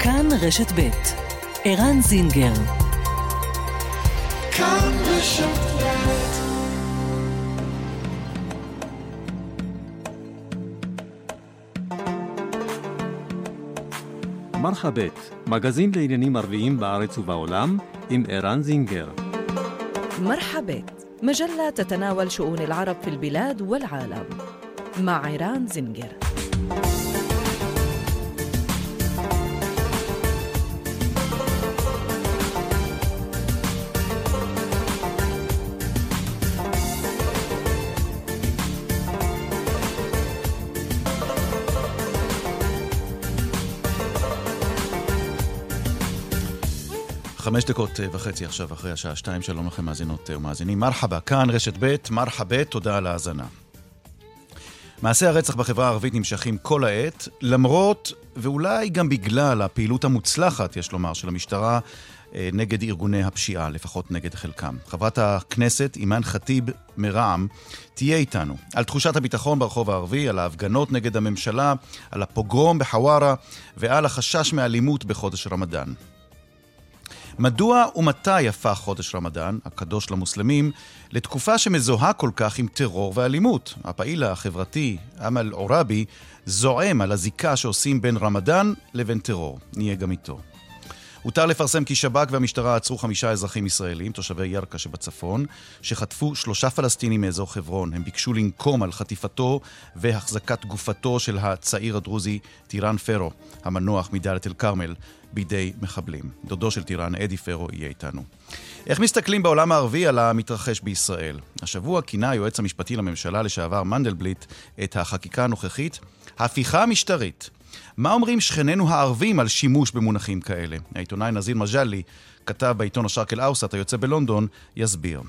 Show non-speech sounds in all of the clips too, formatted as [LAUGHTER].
כאן רשת ב' ערן זינגר כאן רשת מרחבת, מגזין לעניינים ערביים בארץ ובעולם, עם ערן זינגר. مرحبا مجلة تتناول شؤون العرب في البلاد والعالم مع عيران زنجر חמש דקות אה, וחצי עכשיו אחרי השעה שתיים, שלום לכם מאזינות אה, ומאזינים. מרחבה, כאן רשת ב', מרחבה, תודה על ההאזנה. מעשי הרצח בחברה הערבית נמשכים כל העת, למרות ואולי גם בגלל הפעילות המוצלחת, יש לומר, של המשטרה אה, נגד ארגוני הפשיעה, לפחות נגד חלקם. חברת הכנסת אימאן ח'טיב מרע"מ תהיה איתנו על תחושת הביטחון ברחוב הערבי, על ההפגנות נגד הממשלה, על הפוגרום בחווארה ועל החשש מאלימות בחודש רמדאן. מדוע ומתי הפך חודש רמדאן, הקדוש למוסלמים, לתקופה שמזוהה כל כך עם טרור ואלימות? הפעיל החברתי, אמל עוראבי, זועם על הזיקה שעושים בין רמדאן לבין טרור. נהיה גם איתו. הותר לפרסם כי שב"כ והמשטרה עצרו חמישה אזרחים ישראלים, תושבי ירכא שבצפון, שחטפו שלושה פלסטינים מאזור חברון. הם ביקשו לנקום על חטיפתו והחזקת גופתו של הצעיר הדרוזי טירן פרו, המנוח מדאלית אל-כרמל, בידי מחבלים. דודו של טירן, אדי פרו, יהיה איתנו. איך מסתכלים בעולם הערבי על המתרחש בישראל? השבוע כינה היועץ המשפטי לממשלה לשעבר מנדלבליט את החקיקה הנוכחית הפיכה משטרית. מה אומרים שכנינו הערבים על שימוש במונחים כאלה? העיתונאי נזיר מג'לי כתב בעיתון השארק אל-אאוסט היוצא בלונדון, יסביר.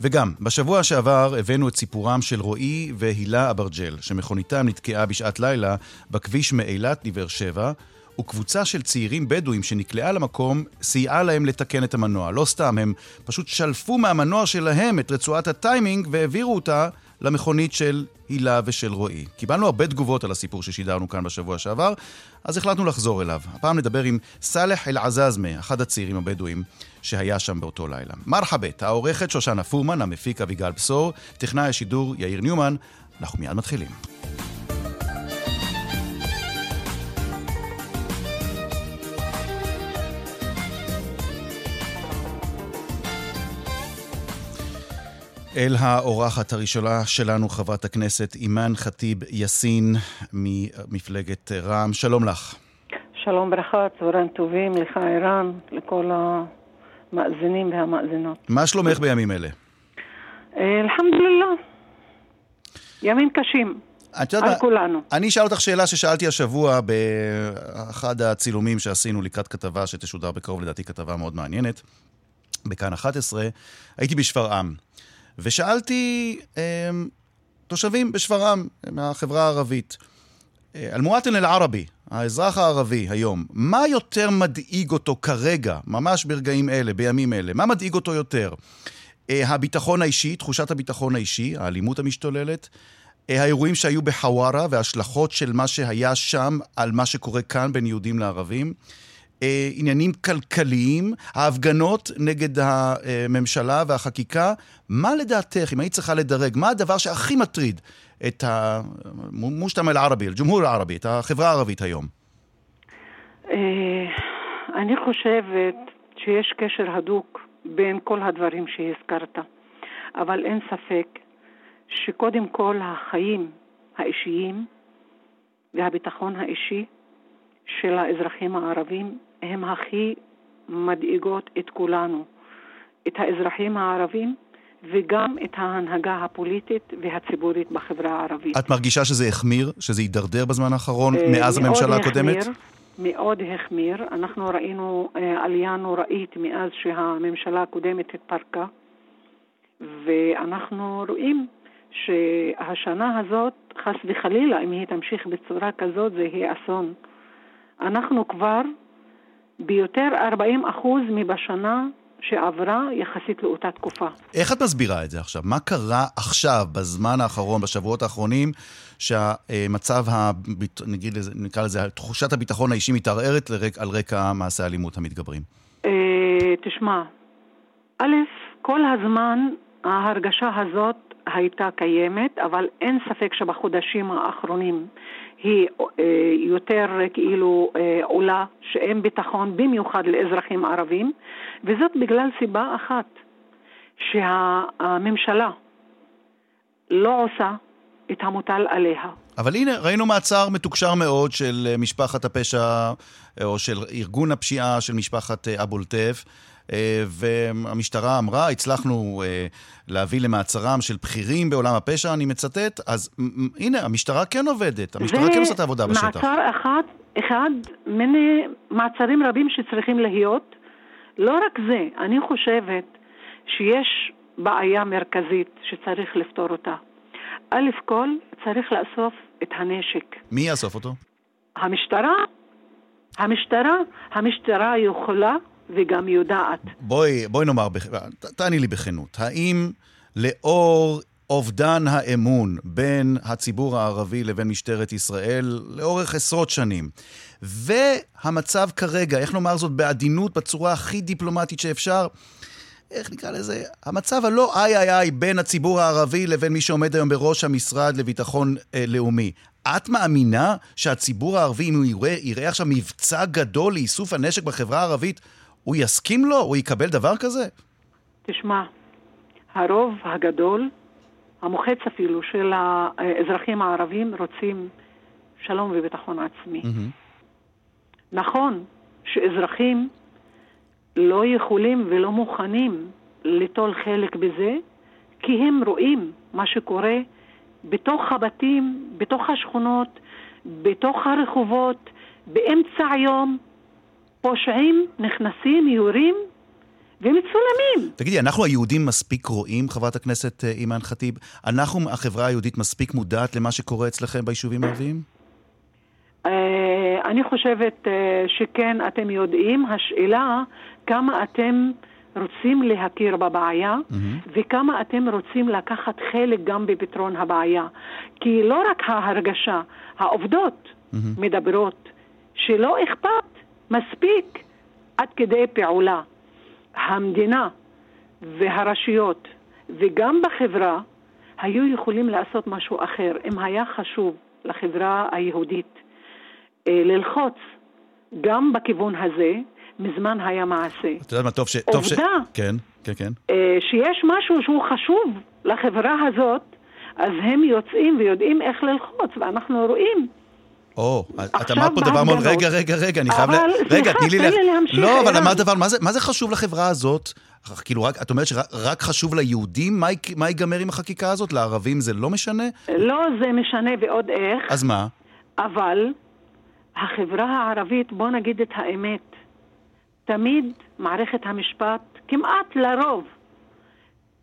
וגם, בשבוע שעבר הבאנו את סיפורם של רועי והילה אברג'ל, שמכוניתם נתקעה בשעת לילה בכביש מאילת לבאר שבע, וקבוצה של צעירים בדואים שנקלעה למקום סייעה להם לתקן את המנוע. לא סתם, הם פשוט שלפו מהמנוע שלהם את רצועת הטיימינג והעבירו אותה למכונית של הילה ושל רועי. קיבלנו הרבה תגובות על הסיפור ששידרנו כאן בשבוע שעבר, אז החלטנו לחזור אליו. הפעם נדבר עם סאלח אל-עזאזמה, אחד הצעירים הבדואים שהיה שם באותו לילה. מרחבת, העורכת שושנה פורמן, המפיק אביגל בשור, טכנאי השידור יאיר ניומן. אנחנו מיד מתחילים. אל האורחת הראשונה שלנו, חברת הכנסת אימאן ח'טיב יאסין ממפלגת רע"מ. שלום לך. שלום ברכה, צהריים טובים לך ערן, לכל המאזינים והמאזינות. מה שלומך בימים אלה? אה, אלחמדולillah. ימים קשים. את יודעת, על כולנו. אני אשאל אותך שאלה ששאלתי השבוע באחד הצילומים שעשינו לקראת כתבה שתשודר בקרוב, לדעתי כתבה מאוד מעניינת, בכאן 11. הייתי בשפרעם. ושאלתי אה, תושבים בשפרעם, מהחברה הערבית, אה, אל-מואטן אל-ערבי, האזרח הערבי היום, מה יותר מדאיג אותו כרגע, ממש ברגעים אלה, בימים אלה? מה מדאיג אותו יותר? אה, הביטחון האישי, תחושת הביטחון האישי, האלימות המשתוללת, אה, האירועים שהיו בחווארה וההשלכות של מה שהיה שם על מה שקורה כאן בין יהודים לערבים. אה, עניינים כלכליים, ההפגנות נגד הממשלה והחקיקה. מה לדעתך, אם היית צריכה לדרג, מה הדבר שהכי מטריד את המושתמע אל-ערבי, אל-ג'מהור אל-ערבי, את החברה הערבית היום? אה, אני חושבת שיש קשר הדוק בין כל הדברים שהזכרת, אבל אין ספק שקודם כל החיים האישיים והביטחון האישי של האזרחים הערבים הם הכי מדאיגות את כולנו, את האזרחים הערבים וגם את ההנהגה הפוליטית והציבורית בחברה הערבית. את מרגישה שזה החמיר, שזה הידרדר בזמן האחרון, אה, מאז הממשלה הקודמת? החמיר, מאוד החמיר. אנחנו ראינו אה, עלייה נוראית מאז שהממשלה הקודמת התפרקה, ואנחנו רואים שהשנה הזאת, חס וחלילה, אם היא תמשיך בצורה כזאת, זה יהיה אסון. אנחנו כבר ביותר 40 אחוז מבשנה שעברה יחסית לאותה תקופה. איך את מסבירה את זה עכשיו? מה קרה עכשיו, בזמן האחרון, בשבועות האחרונים, שהמצב, הביט... נגיד, נקרא לזה, תחושת הביטחון האישי מתערערת לרק, על רקע מעשי האלימות המתגברים? אה, תשמע, א', כל הזמן ההרגשה הזאת הייתה קיימת, אבל אין ספק שבחודשים האחרונים היא אה, יותר כאילו אה, עולה, שאין ביטחון במיוחד לאזרחים ערבים, וזאת בגלל סיבה אחת, שהממשלה לא עושה את המוטל עליה. אבל הנה, ראינו מעצר מתוקשר מאוד של אה, משפחת הפשע, או של ארגון הפשיעה של משפחת אבו לטף. אה, והמשטרה אמרה, הצלחנו אה, להביא למעצרם של בכירים בעולם הפשע, אני מצטט, אז הנה, המשטרה כן עובדת, המשטרה כן עושה את העבודה בשטח. זה מעצר אחד, אחד מיני מעצרים רבים שצריכים להיות. לא רק זה, אני חושבת שיש בעיה מרכזית שצריך לפתור אותה. א' כל, צריך לאסוף את הנשק. מי יאסוף אותו? המשטרה. המשטרה, המשטרה יכולה וגם יודעת. בואי, בואי נאמר, תעני לי בכנות, האם לאור אובדן האמון בין הציבור הערבי לבין משטרת ישראל לאורך עשרות שנים, והמצב כרגע, איך נאמר זאת בעדינות, בצורה הכי דיפלומטית שאפשר, איך נקרא לזה? המצב הלא איי איי איי בין הציבור הערבי לבין מי שעומד היום בראש המשרד לביטחון אה, לאומי. את מאמינה שהציבור הערבי, אם הוא יראה, יראה עכשיו מבצע גדול לאיסוף הנשק בחברה הערבית, הוא יסכים לו? הוא יקבל דבר כזה? תשמע, הרוב הגדול, המוחץ אפילו, של האזרחים הערבים רוצים שלום וביטחון עצמי. Mm-hmm. נכון שאזרחים לא יכולים ולא מוכנים ליטול חלק בזה, כי הם רואים מה שקורה בתוך הבתים, בתוך השכונות, בתוך הרחובות, באמצע היום, פושעים נכנסים, יורים ומצולמים. תגידי, אנחנו היהודים מספיק רואים, חברת הכנסת אה, אימאן ח'טיב? אנחנו, החברה היהודית, מספיק מודעת למה שקורה אצלכם ביישובים הערביים? אה, אני חושבת אה, שכן, אתם יודעים. השאלה, כמה אתם רוצים להכיר בבעיה, mm-hmm. וכמה אתם רוצים לקחת חלק גם בפתרון הבעיה. כי לא רק ההרגשה, העובדות mm-hmm. מדברות שלא אכפת מספיק עד כדי פעולה. המדינה והרשויות וגם בחברה היו יכולים לעשות משהו אחר. אם היה חשוב לחברה היהודית אה, ללחוץ גם בכיוון הזה, מזמן היה מעשה. את יודעת מה, טוב ש... עובדה, ש... כן, כן, כן. אה, שיש משהו שהוא חשוב לחברה הזאת, אז הם יוצאים ויודעים איך ללחוץ, ואנחנו רואים או, את אמרת פה דבר מאוד, רגע, רגע, רגע, אני חייב ל... רגע, תני לי... להמשיך. לא, אבל אמרת דבר, מה זה חשוב לחברה הזאת? כאילו, רק, את אומרת שרק חשוב ליהודים? מה, מה ייגמר עם החקיקה הזאת? לערבים זה לא משנה? לא, זה משנה ועוד איך. אז מה? אבל החברה הערבית, בוא נגיד את האמת, תמיד מערכת המשפט, כמעט לרוב,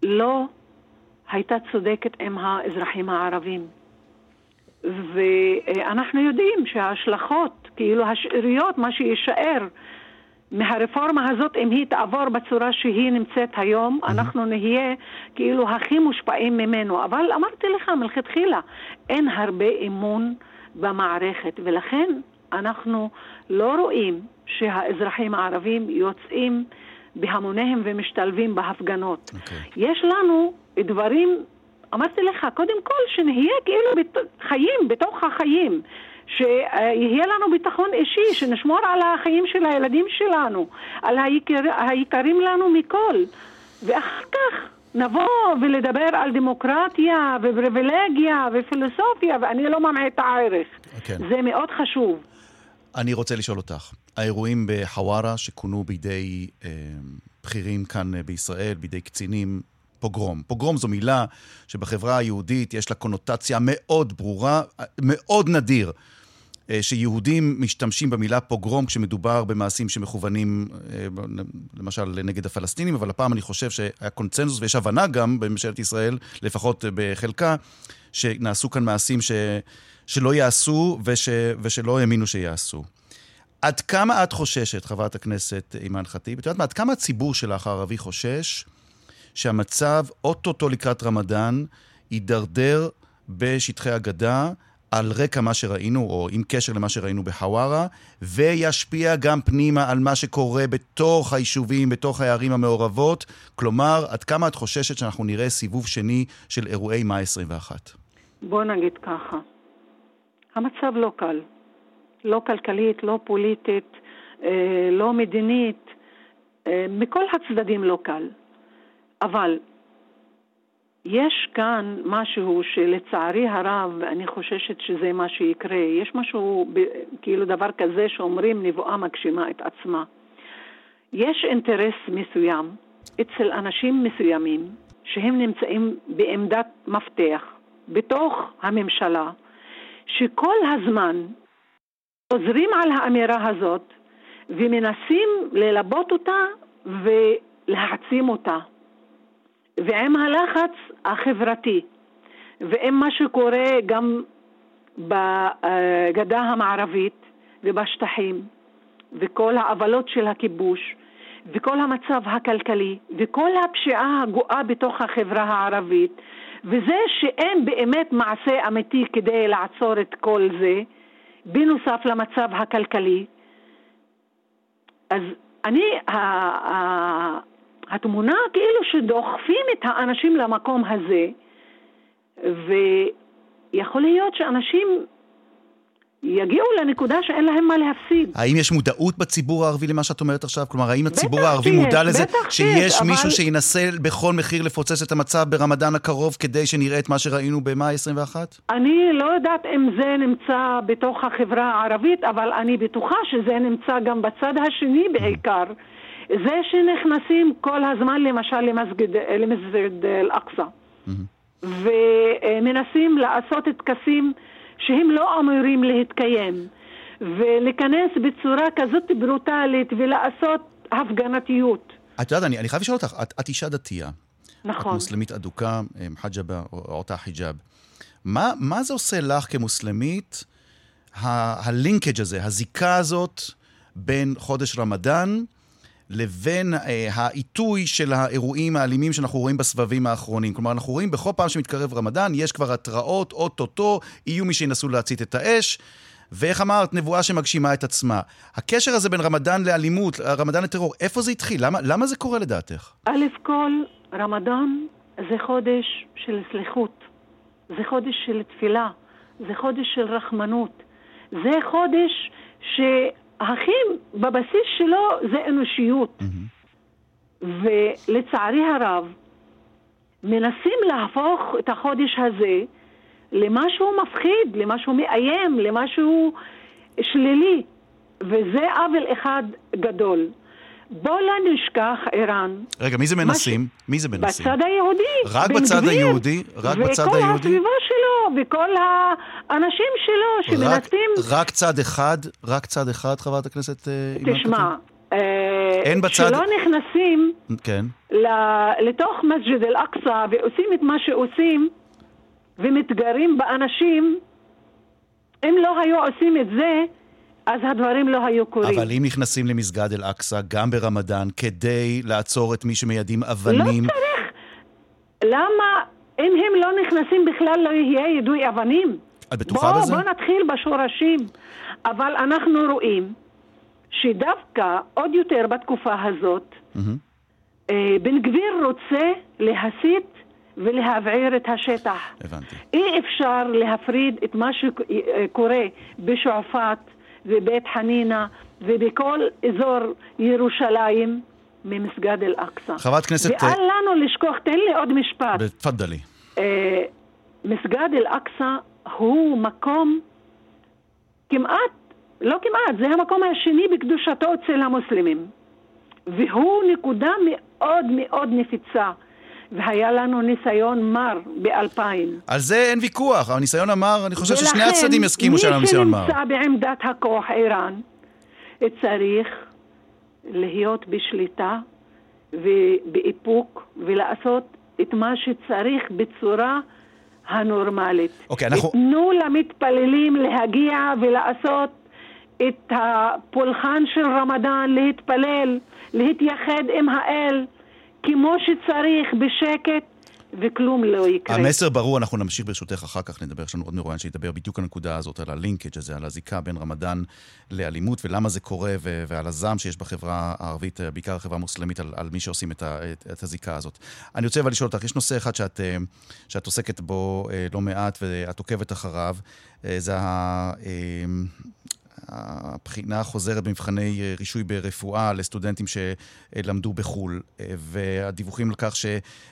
לא הייתה צודקת עם האזרחים הערבים. ואנחנו יודעים שההשלכות, כאילו השאריות, מה שיישאר מהרפורמה הזאת, אם היא תעבור בצורה שהיא נמצאת היום, mm-hmm. אנחנו נהיה כאילו הכי מושפעים ממנו. אבל אמרתי לך מלכתחילה, אין הרבה אמון במערכת, ולכן אנחנו לא רואים שהאזרחים הערבים יוצאים בהמוניהם ומשתלבים בהפגנות. Okay. אוקיי. יש לנו דברים אמרתי לך, קודם כל שנהיה כאילו בת... חיים בתוך החיים. שיהיה לנו ביטחון אישי, שנשמור על החיים של הילדים שלנו, על היקר, היקרים לנו מכל. ואחר כך נבוא ולדבר על דמוקרטיה ופריבילגיה ופילוסופיה, ואני לא ממעט את הערך. כן. זה מאוד חשוב. אני רוצה לשאול אותך, האירועים בחווארה שכונו בידי אה, בכירים כאן אה, בישראל, בידי קצינים, פוגרום. פוגרום זו מילה שבחברה היהודית יש לה קונוטציה מאוד ברורה, מאוד נדיר. אה, שיהודים משתמשים במילה פוגרום כשמדובר במעשים שמכוונים, אה, למשל, נגד הפלסטינים, אבל הפעם אני חושב שהיה קונצנזוס ויש הבנה גם בממשלת ישראל, לפחות בחלקה, שנעשו כאן מעשים ש, שלא יעשו וש, ושלא האמינו שיעשו. עד כמה את חוששת, חברת הכנסת אימאן ח'טיב, את יודעת מה, עד כמה הציבור שלך הערבי חושש שהמצב אוטוטו לקראת רמדאן יידרדר בשטחי הגדה על רקע מה שראינו, או עם קשר למה שראינו בחווארה, וישפיע גם פנימה על מה שקורה בתוך היישובים, בתוך הערים המעורבות. כלומר, עד כמה את חוששת שאנחנו נראה סיבוב שני של אירועי מאי 21? בוא נגיד ככה, המצב לא קל. לא כלכלית, לא פוליטית, אה, לא מדינית, אה, מכל הצדדים לא קל. אבל יש כאן משהו שלצערי הרב, אני חוששת שזה מה שיקרה. יש משהו, כאילו דבר כזה שאומרים נבואה מגשימה את עצמה. יש אינטרס מסוים אצל אנשים מסוימים שהם נמצאים בעמדת מפתח בתוך הממשלה, שכל הזמן חוזרים על האמירה הזאת ומנסים ללבות אותה ולהעצים אותה. ועם הלחץ החברתי. ועם מה שקורה גם בגדה המערבית ובשטחים וכל העוולות של הכיבוש וכל המצב הכלכלי וכל הפשיעה הגואה בתוך החברה הערבית וזה שאין באמת מעשה אמיתי כדי לעצור את כל זה בנוסף למצב הכלכלי אז אני, התמונה כאילו שדוחפים את האנשים למקום הזה, ויכול להיות שאנשים יגיעו לנקודה שאין להם מה להפסיד. האם יש מודעות בציבור הערבי למה שאת אומרת עכשיו? כלומר, האם הציבור הערבי שיש, מודע לזה שיש אבל... מישהו שינסה בכל מחיר לפוצץ את המצב ברמדאן הקרוב כדי שנראה את מה שראינו במאי 21? אני לא יודעת אם זה נמצא בתוך החברה הערבית, אבל אני בטוחה שזה נמצא גם בצד השני בעיקר. זה שנכנסים כל הזמן למשל למסגד, למסגד אל-אקצא ומנסים לעשות טקסים שהם לא אמורים להתקיים ולהיכנס בצורה כזאת ברוטלית ולעשות הפגנתיות. את יודעת, אני, אני חייב לשאול אותך, את, את אישה דתייה. נכון. את מוסלמית אדוקה, אה, מחג'בה, או אותה חיג'אב. מה, מה זה עושה לך כמוסלמית, ה- הלינקג' הזה, הזיקה הזאת בין חודש רמדאן לבין אה, העיתוי של האירועים האלימים שאנחנו רואים בסבבים האחרונים. כלומר, אנחנו רואים בכל פעם שמתקרב רמדאן, יש כבר התראות, אוטוטו, יהיו מי שינסו להצית את האש. ואיך אמרת, נבואה שמגשימה את עצמה. הקשר הזה בין רמדאן לאלימות, רמדאן לטרור, איפה זה התחיל? למה, למה זה קורה לדעתך? א' כל, רמדאן זה חודש של סליחות. זה חודש של תפילה. זה חודש של רחמנות. זה חודש ש... הכי בבסיס שלו זה אנושיות. Mm-hmm. ולצערי הרב, מנסים להפוך את החודש הזה למשהו מפחיד, למשהו מאיים, למשהו שלילי, וזה עוול אחד גדול. בוא לא נשכח, ערן. רגע, מי זה מנסים? ש... מי זה מנסים? בצד היהודי. רק בצד היהודי? רק בצד היהודי? וכל הסביבה שלו, וכל האנשים שלו שמנסים... רק, רק צד אחד? רק צד אחד, חברת הכנסת אימאן אה, תשמע, אה, אין בצד... שלא נכנסים כן. לתוך מסג'ד אל-אקצא ועושים את מה שעושים ומתגרים באנשים, אם לא היו עושים את זה, אז הדברים לא היו קורים. אבל אם נכנסים למסגד אל-אקצא, גם ברמדאן, כדי לעצור את מי שמיידים אבנים... לא צריך. למה, אם הם לא נכנסים בכלל לא יהיה יידוי אבנים? את בטוחה בוא, בזה? בוא נתחיל בשורשים. אבל אנחנו רואים שדווקא עוד יותר בתקופה הזאת, mm-hmm. בן גביר רוצה להסית ולהבעיר את השטח. הבנתי. אי אפשר להפריד את מה שקורה בשועפאט ובית חנינה ובכל אזור ירושלים ממסגד אל-אקצא. חברת כנסת... ואל לנו לשכוח, תן לי עוד משפט. תפדלי. אה, מסגד אל-אקצא הוא מקום כמעט, לא כמעט, זה המקום השני בקדושתו אצל המוסלמים. והוא נקודה מאוד מאוד נפיצה. והיה לנו ניסיון מר באלפיים. על זה אין ויכוח, הניסיון המר, אני חושב ששני הצדדים יסכימו שהיה ניסיון מר. מי שנמצא בעמדת הכוח איראן צריך להיות בשליטה ובאיפוק ולעשות את מה שצריך בצורה הנורמלית. אוקיי, אנחנו... תנו למתפללים להגיע ולעשות את הפולחן של רמדאן, להתפלל, להתייחד עם האל כמו שצריך, בשקט, וכלום לא יקרה. המסר ברור, אנחנו נמשיך ברשותך אחר כך נדבר, יש לנו עוד מרואיין שידבר בדיוק על הנקודה הזאת, על הלינקג' הזה, על הזיקה בין רמדאן לאלימות, ולמה זה קורה, ו- ועל הזעם שיש בחברה הערבית, בעיקר החברה המוסלמית, על, על מי שעושים את, ה- את, את הזיקה הזאת. אני רוצה אבל לשאול אותך, יש נושא אחד שאת, אה, שאת עוסקת בו אה, לא מעט, ואת עוקבת אחריו, אה, זה ה... הבחינה החוזרת במבחני אה, רישוי ברפואה לסטודנטים שלמדו בחו"ל, אה, והדיווחים על כך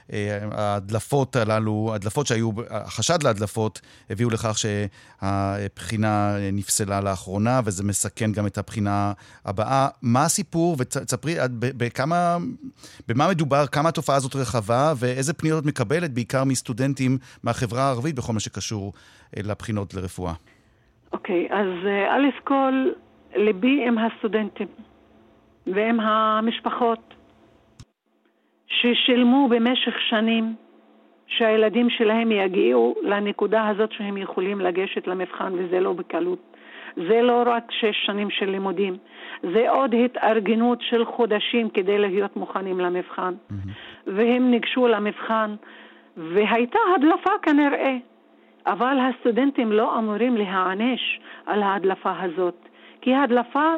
שההדלפות הללו, הדלפות שהיו, החשד להדלפות, הביאו לכך שהבחינה נפסלה לאחרונה, וזה מסכן גם את הבחינה הבאה. מה הסיפור, ותספרי בכמה, במה מדובר, כמה התופעה הזאת רחבה, ואיזה פניות את מקבלת, בעיקר מסטודנטים מהחברה הערבית, בכל מה שקשור אה, לבחינות לרפואה. אוקיי, okay, אז אה, א' כל, ליבי עם הסטודנטים ועם המשפחות ששילמו במשך שנים שהילדים שלהם יגיעו לנקודה הזאת שהם יכולים לגשת למבחן וזה לא בקלות. זה לא רק שש שנים של לימודים, זה עוד התארגנות של חודשים כדי להיות מוכנים למבחן. Mm-hmm. והם ניגשו למבחן והייתה הדלפה כנראה. אבל הסטודנטים לא אמורים להיענש על ההדלפה הזאת, כי ההדלפה,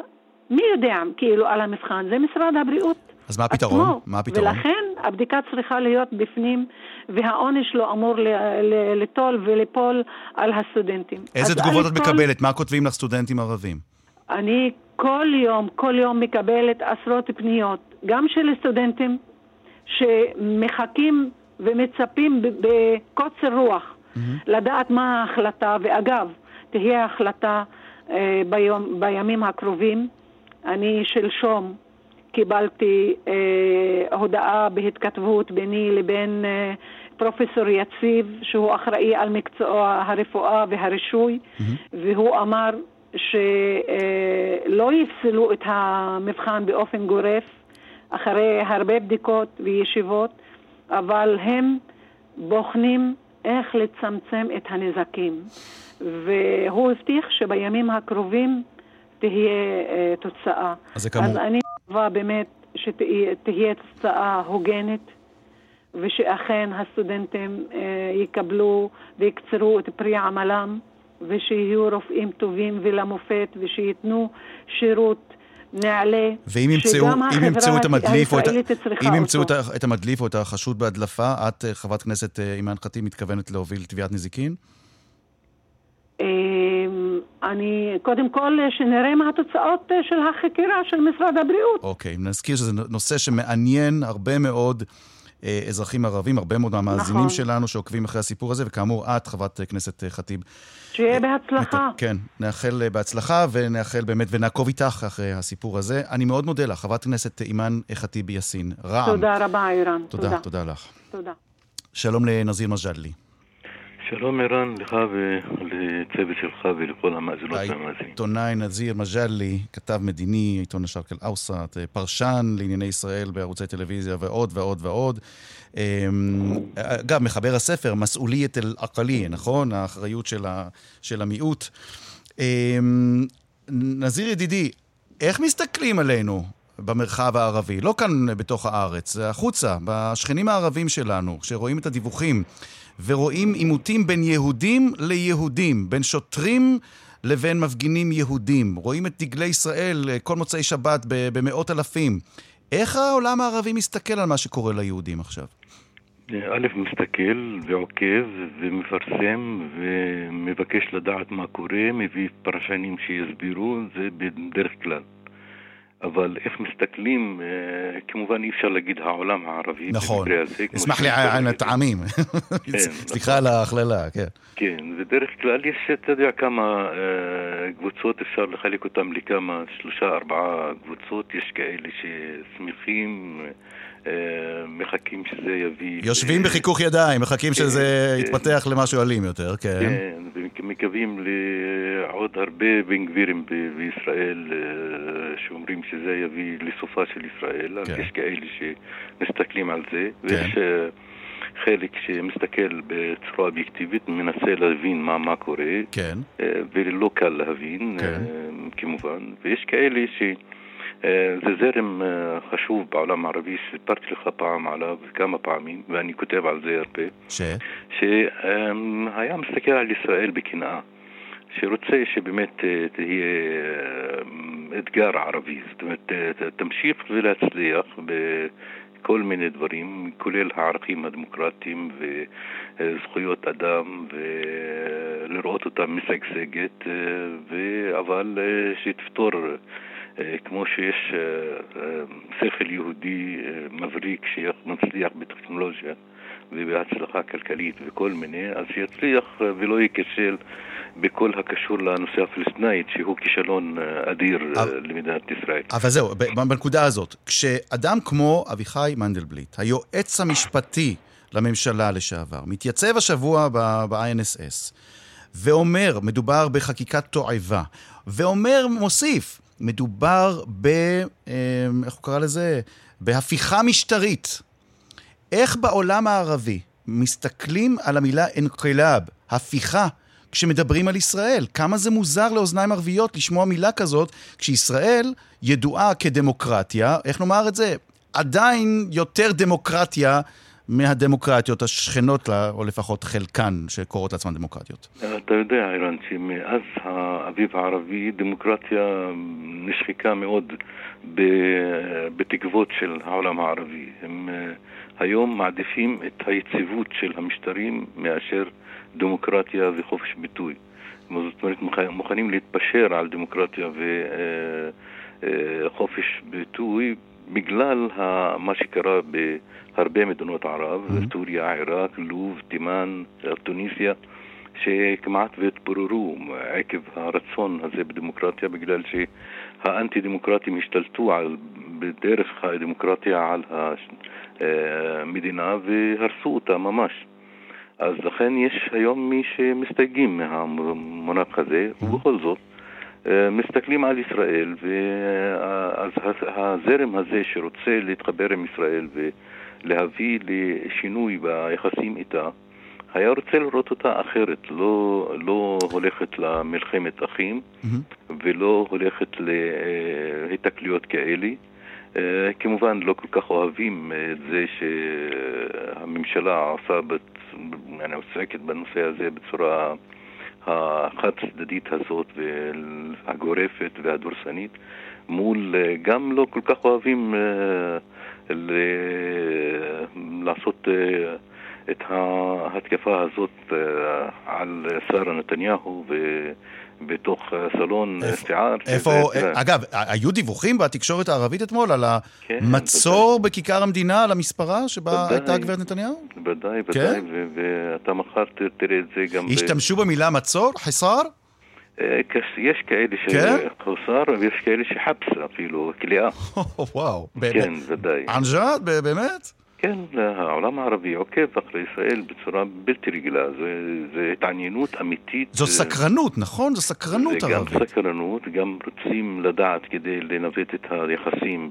מי יודע כאילו על המבחן? זה משרד הבריאות. אז מה הפתרון? עצמו. מה הפתרון? ולכן הבדיקה צריכה להיות בפנים, והעונש לא אמור ליטול וליפול על הסטודנטים. איזה תגובות את מקבלת? מה כותבים לך סטודנטים ערבים? אני כל יום, כל יום מקבלת עשרות פניות, גם של סטודנטים שמחכים ומצפים בקוצר רוח mm-hmm. לדעת מה ההחלטה, ואגב, תהיה החלטה אה, ביום, בימים הקרובים. אני שלשום קיבלתי אה, הודעה בהתכתבות ביני לבין אה, פרופסור יציב, שהוא אחראי על מקצוע הרפואה והרישוי, mm-hmm. והוא אמר שלא אה, יפסלו את המבחן באופן גורף אחרי הרבה בדיקות וישיבות, אבל הם בוחנים איך לצמצם את הנזקים. והוא הבטיח שבימים הקרובים תהיה uh, תוצאה. אז, כמו... אז אני מקווה באמת שתהיה תוצאה הוגנת, ושאכן הסטודנטים uh, יקבלו ויקצרו את פרי עמלם, ושיהיו רופאים טובים ולמופת, ושייתנו שירות נעלה, ואם ימצאו, אם ימצאו את המדליף או את, אם ימצאו את המדליף או את החשוד בהדלפה, את, אה, חברת כנסת אה, אימאן ח'טיב, מתכוונת להוביל תביעת נזיקין? אמ, אני, קודם כל, שנראה מה התוצאות אה, של החקירה של משרד הבריאות. אוקיי, נזכיר שזה נושא שמעניין הרבה מאוד אה, אזרחים ערבים, הרבה מאוד מהמאזינים נכון. שלנו שעוקבים אחרי הסיפור הזה, וכאמור, את, חברת כנסת ח'טיב. שיהיה בהצלחה. כן, נאחל בהצלחה ונאחל באמת, ונעקוב איתך אחרי הסיפור הזה. אני מאוד מודה לך, חברת כנסת אימאן ח'טיב יאסין. רעם. תודה רבה, ערן. תודה, תודה, תודה לך. תודה. שלום לנזיר מג'לי. שלום ערן, לך ולצוות שלך ולכל המאזינות והמאזינים. העיתונאי נזיר מג'אלי, כתב מדיני, עיתון א-שרק אל-אווסט, פרשן לענייני ישראל בערוצי טלוויזיה ועוד ועוד ועוד. אמ, אגב, מחבר הספר, مسؤولية الأقلية, נכון? האחריות של, ה, של המיעוט. אמ, נזיר ידידי, איך מסתכלים עלינו במרחב הערבי? לא כאן בתוך הארץ, החוצה, בשכנים הערבים שלנו, כשרואים את הדיווחים. ורואים עימותים בין יהודים ליהודים, בין שוטרים לבין מפגינים יהודים. רואים את דגלי ישראל אה, כל מוצאי שבת במאות אלפים. איך העולם הערבי מסתכל על מה שקורה ליהודים עכשיו? א', מסתכל ועוקב ומפרסם ומבקש לדעת מה קורה, מביא פרשנים שיסבירו, זה בדרך כלל. אבל איך מסתכלים, אה, כמובן אי אפשר להגיד העולם הערבי. נכון, אשמח לי על הטעמים. כן, [LAUGHS] סליחה על ההכללה, כן. כן, בדרך כלל יש, אתה יודע, כמה אה, קבוצות, אפשר לחלק אותן לכמה, שלושה, ארבעה קבוצות, יש כאלה ששמחים. אה, מחכים שזה יביא... יושבים בחיכוך ידיים, מחכים שזה כן. יתפתח למשהו אלים יותר, כן. כן, ומקווים לעוד הרבה בן גבירים בישראל אה, שאומרים שזה יביא לסופה של ישראל. כן. יש כאלה שמסתכלים על זה, ויש אה, חלק שמסתכל בצורה אובייקטיבית, מנסה להבין מה, מה קורה, כן. ולא קל להבין, כן. כמובן, ויש כאלה ש... אה, זה זרם אה, חשוב בעולם הערבי, סיפרתי לך פעם עליו כמה פעמים, ואני כותב על זה הרבה. ש? שהיה מסתכל על ישראל בקנאה. שרוצה שבאמת אה, תהיה אתגר ערבי, זאת אומרת, תמשיך ולהצליח בכל מיני דברים, כולל הערכים הדמוקרטיים וזכויות אדם, ולראות אותה משגשגת, אבל שתפתור אה, כמו שיש אה, אה, שכל יהודי מבריק שמצליח בטכנולוגיה ובהצלחה כלכלית וכל מיני, אז שיצליח ולא ייכשל בכל הקשור לנושא הפלסטינאית, שהוא כישלון אדיר אבל, למדינת ישראל. אבל זהו, בנקודה הזאת, כשאדם כמו אביחי מנדלבליט, היועץ המשפטי לממשלה לשעבר, מתייצב השבוע ב-INSS, ואומר, מדובר בחקיקת תועבה, ואומר, מוסיף, מדובר ב... אמ, איך הוא קרא לזה? בהפיכה משטרית. איך בעולם הערבי מסתכלים על המילה انقلاب, הפיכה, כשמדברים על ישראל? כמה זה מוזר לאוזניים ערביות לשמוע מילה כזאת, כשישראל ידועה כדמוקרטיה, איך נאמר את זה? עדיין יותר דמוקרטיה מהדמוקרטיות השכנות לה, או לפחות חלקן, שקוראות לעצמן דמוקרטיות. אתה יודע, ערן, שמאז האביב הערבי דמוקרטיה נשחקה מאוד בתקוות של העולם הערבי. הם אה, היום מעדיפים את היציבות של המשטרים מאשר דמוקרטיה וחופש ביטוי. זאת אומרת, מוכנים להתפשר על דמוקרטיה וחופש אה, אה, ביטוי בגלל מה שקרה בהרבה מדינות ערב, mm-hmm. סוריה, עיראק, לוב, תימן, טוניסיה, שכמעט והתפוררו עקב הרצון הזה בדמוקרטיה, בגלל שהאנטי דמוקרטים השתלטו על, בדרך הדמוקרטיה על המדינה והרסו אותה ממש. אז לכן יש היום מי שמסתייגים מהמונח הזה, mm-hmm. ובכל זאת אה, מסתכלים על ישראל, ואז הזרם הזה שרוצה להתחבר עם ישראל ולהביא לשינוי ביחסים איתה, היה רוצה לראות אותה אחרת, לא, לא הולכת למלחמת אחים mm-hmm. ולא הולכת להיתקלויות כאלה. אה, כמובן לא כל כך אוהבים את זה שהממשלה עושה, אני עוסקת בנושא הזה בצורה החד צדדית הזאת והגורפת והדורסנית מול אה, גם לא כל כך אוהבים אה, לעשות אה, את ההתקפה הזאת על שרה נתניהו בתוך סלון שיער. איפה, אגב, היו דיווחים בתקשורת הערבית אתמול על כן, המצור בכיכר המדינה, על המספרה שבה הייתה גברת נתניהו? ודאי, ודאי, כן? ואתה מחר תראה את זה גם... השתמשו במילה מצור? חיסר? אה, יש כאלה שחוסר, כן? ויש כאלה שחפס אפילו, כליאה. [LAUGHS] וואו. כן, ודאי. ענג'ת, באמת? כן, העולם הערבי עוקב אחרי ישראל בצורה בלתי רגילה, זו התעניינות אמיתית. זו סקרנות, נכון? זו סקרנות ערבית. זה גם סקרנות, גם רוצים לדעת כדי לנווט את היחסים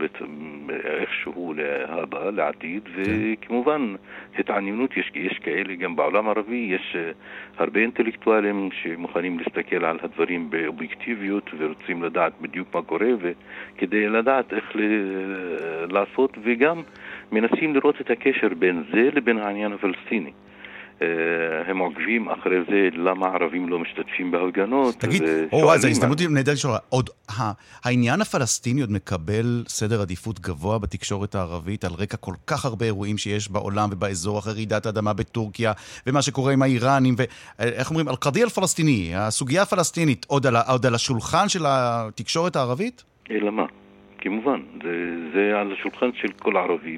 איכשהו להבא, לעתיד, כן. וכמובן התעניינות, יש, יש כאלה גם בעולם הערבי, יש אה, הרבה אינטלקטואלים שמוכנים להסתכל על הדברים באובייקטיביות ורוצים לדעת בדיוק מה קורה, וכדי לדעת איך לעשות, וגם מנסים לראות את הקשר בין זה לבין העניין הפלסטיני. אה, הם עוקבים אחרי זה, למה הערבים לא משתתפים בהפגנות. תגיד, או, זו הזדמנות נהדרת לשאול, עוד, העניין הפלסטיני עוד מקבל סדר עדיפות גבוה בתקשורת הערבית על רקע כל כך הרבה אירועים שיש בעולם ובאזור אחרי רעידת האדמה בטורקיה, ומה שקורה עם האיראנים, ואיך אומרים, אל-קדיה אל-פלסטיני, הסוגיה הפלסטינית, עוד על, עוד על השולחן של התקשורת הערבית? אלא מה? כמובן, זה, זה על השולחן של כל ערבי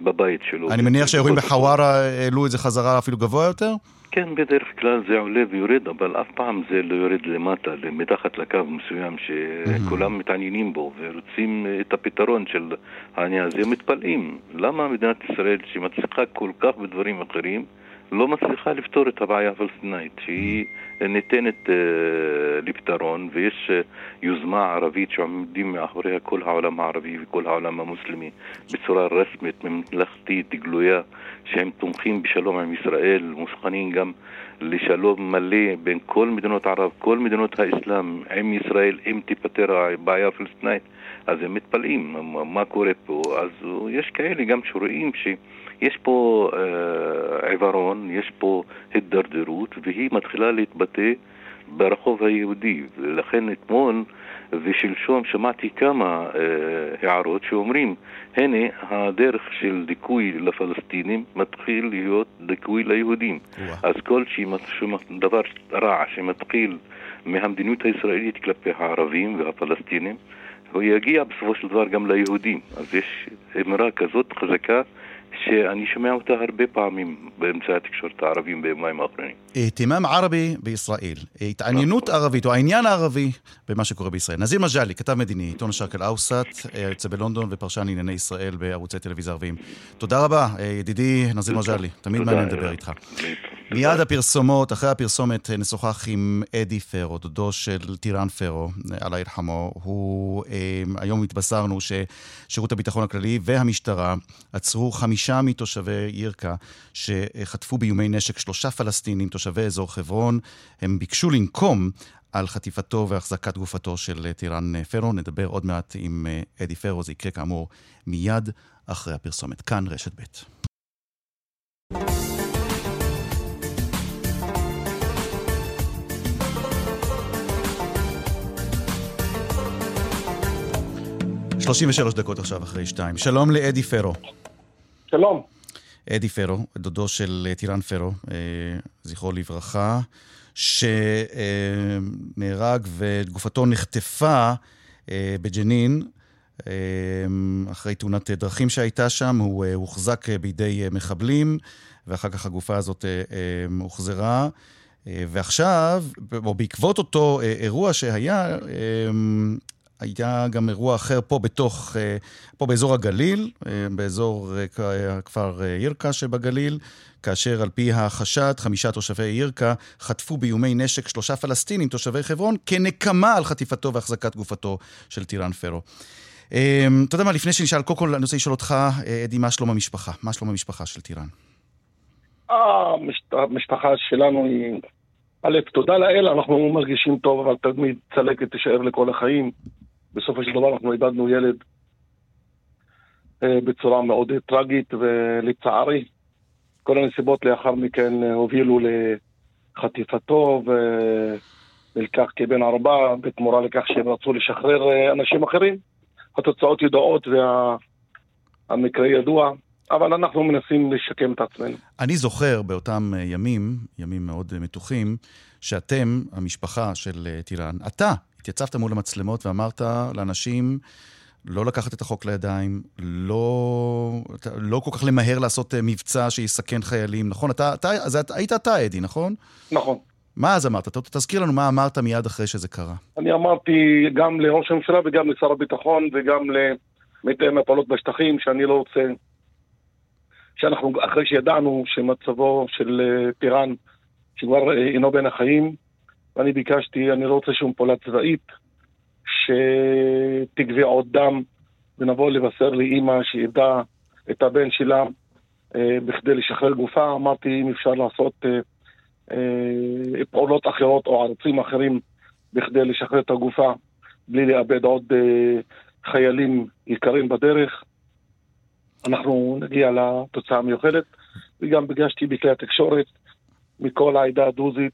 בבית שלו. אני מניח שהאירועים בחווארה העלו את זה חזרה אפילו גבוה יותר? כן, בדרך כלל זה עולה ויורד, אבל אף פעם זה לא יורד למטה, מתחת לקו מסוים שכולם מתעניינים בו ורוצים את הפתרון של העניין הזה. מתפלאים למה מדינת ישראל, שמצליחה כל כך בדברים אחרים, לא מצליחה לפתור את הבעיה הפלסטינאית, שהיא ניתנת uh, לפתרון, ויש uh, יוזמה ערבית שעומדים מאחוריה כל העולם הערבי וכל העולם המוסלמי בצורה רסמית, ממלכתית, גלויה, שהם תומכים בשלום עם ישראל, מוכנים גם לשלום מלא בין כל מדינות ערב, כל מדינות האסלאם עם ישראל, אם תיפתר הבעיה הפלסטינאית, אז הם מתפלאים מה קורה פה. אז יש כאלה גם שרואים ש... יש פה אה, עיוורון, יש פה הידרדרות, והיא מתחילה להתבטא ברחוב היהודי. ולכן אתמול ושלשום שמעתי כמה אה, הערות שאומרים, הנה הדרך של דיכוי לפלסטינים מתחיל להיות דיכוי ליהודים. ווא. אז כל דבר רע שמתחיל מהמדיניות הישראלית כלפי הערבים והפלסטינים, הוא יגיע בסופו של דבר גם ליהודים. אז יש אמרה כזאת חזקה שאני שומע אותה הרבה פעמים באמצעי התקשורת הערבים ביומיים האחרונים. אהתמאם ערבי בישראל, התעניינות נכון. ערבית או העניין הערבי במה שקורה בישראל. נזיר מג'אלי, כתב מדיני, עיתון השרק אל-אווסט, יוצא בלונדון ופרשן לענייני ישראל בערוצי טלוויזיה ערביים. תודה רבה, ידידי נזיר מג'אלי, תמיד מעניין לדבר איתך. מיד הפרסומות, אחרי הפרסומת נשוחח עם אדי פרו, דודו של טירן פרו, אללה ירחמו. הוא, היום התבשרנו ששירות הביטחון הכללי והמשטרה עצרו חמישה מתושבי ירקה שחטפו באיומי נשק שלושה פלסטינים, תושבי אזור חברון. הם ביקשו לנקום על חטיפתו והחזקת גופתו של טירן פרו. נדבר עוד מעט עם אדי פרו, זה יקרה כאמור מיד אחרי הפרסומת. כאן רשת ב'. שלושים ושלוש דקות עכשיו אחרי שתיים. שלום לאדי פרו. שלום. אדי פרו, דודו של טירן פרו, אה, זכרו לברכה, שנהרג וגופתו נחטפה אה, בג'נין. אה, אחרי תאונת דרכים שהייתה שם, הוא הוחזק בידי מחבלים, ואחר כך הגופה הזאת הוחזרה. ועכשיו, או בעקבות אותו אירוע שהיה, היה גם אירוע אחר פה בתוך, אה, פה באזור הגליל, אה, באזור אה, הכפר ירקה שבגליל, כאשר על פי החשד, חמישה תושבי ירקה חטפו באיומי נשק שלושה פלסטינים, תושבי חברון, כנקמה על חטיפתו והחזקת גופתו של טירן פרו. אתה יודע מה, לפני שנשאל, קודם כל אני רוצה לשאול אותך, אדי, מה שלום המשפחה? מה שלום המשפחה של טירן? המשפחה שלנו היא... א', תודה לאל, אנחנו מרגישים טוב, אבל תמיד צלקת תישאר לכל החיים. בסופו של דבר אנחנו איבדנו ילד אה, בצורה מאוד טרגית, ולצערי, כל הנסיבות לאחר מכן אה, הובילו לחטיפתו ונלקח כבן ערובה בתמורה לכך שהם רצו לשחרר אה, אנשים אחרים. התוצאות ידועות והמקרה ידוע. אבל אנחנו מנסים לשקם את עצמנו. אני זוכר באותם ימים, ימים מאוד מתוחים, שאתם, המשפחה של טירן, אתה התייצבת מול המצלמות ואמרת לאנשים לא לקחת את החוק לידיים, לא, לא כל כך למהר לעשות אה, מבצע שיסכן חיילים, נכון? אתה, אתה, אז היית אתה, אדי, נכון? נכון. מה אז אמרת? תזכיר לנו מה אמרת מיד אחרי שזה קרה. אני אמרתי גם לראש הממשלה וגם לשר הביטחון וגם למתאם הפעולות בשטחים, שאני לא רוצה... שאנחנו, אחרי שידענו שמצבו של אה, טירן, שכבר אה, אינו בין החיים, ואני ביקשתי, אני לא רוצה שום פעולה צבאית שתגבה עוד דם, ונבוא לבשר לאימא שאיבדה את הבן שלה אה, בכדי לשחרר גופה. אמרתי, אם אפשר לעשות אה, אה, פעולות אחרות או ערוצים אחרים בכדי לשחרר את הגופה בלי לאבד עוד אה, חיילים יקרים בדרך. אנחנו נגיע לתוצאה המיוחדת, וגם ביקשתי בכלי התקשורת מכל העדה הדרוזית